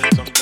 symptoms.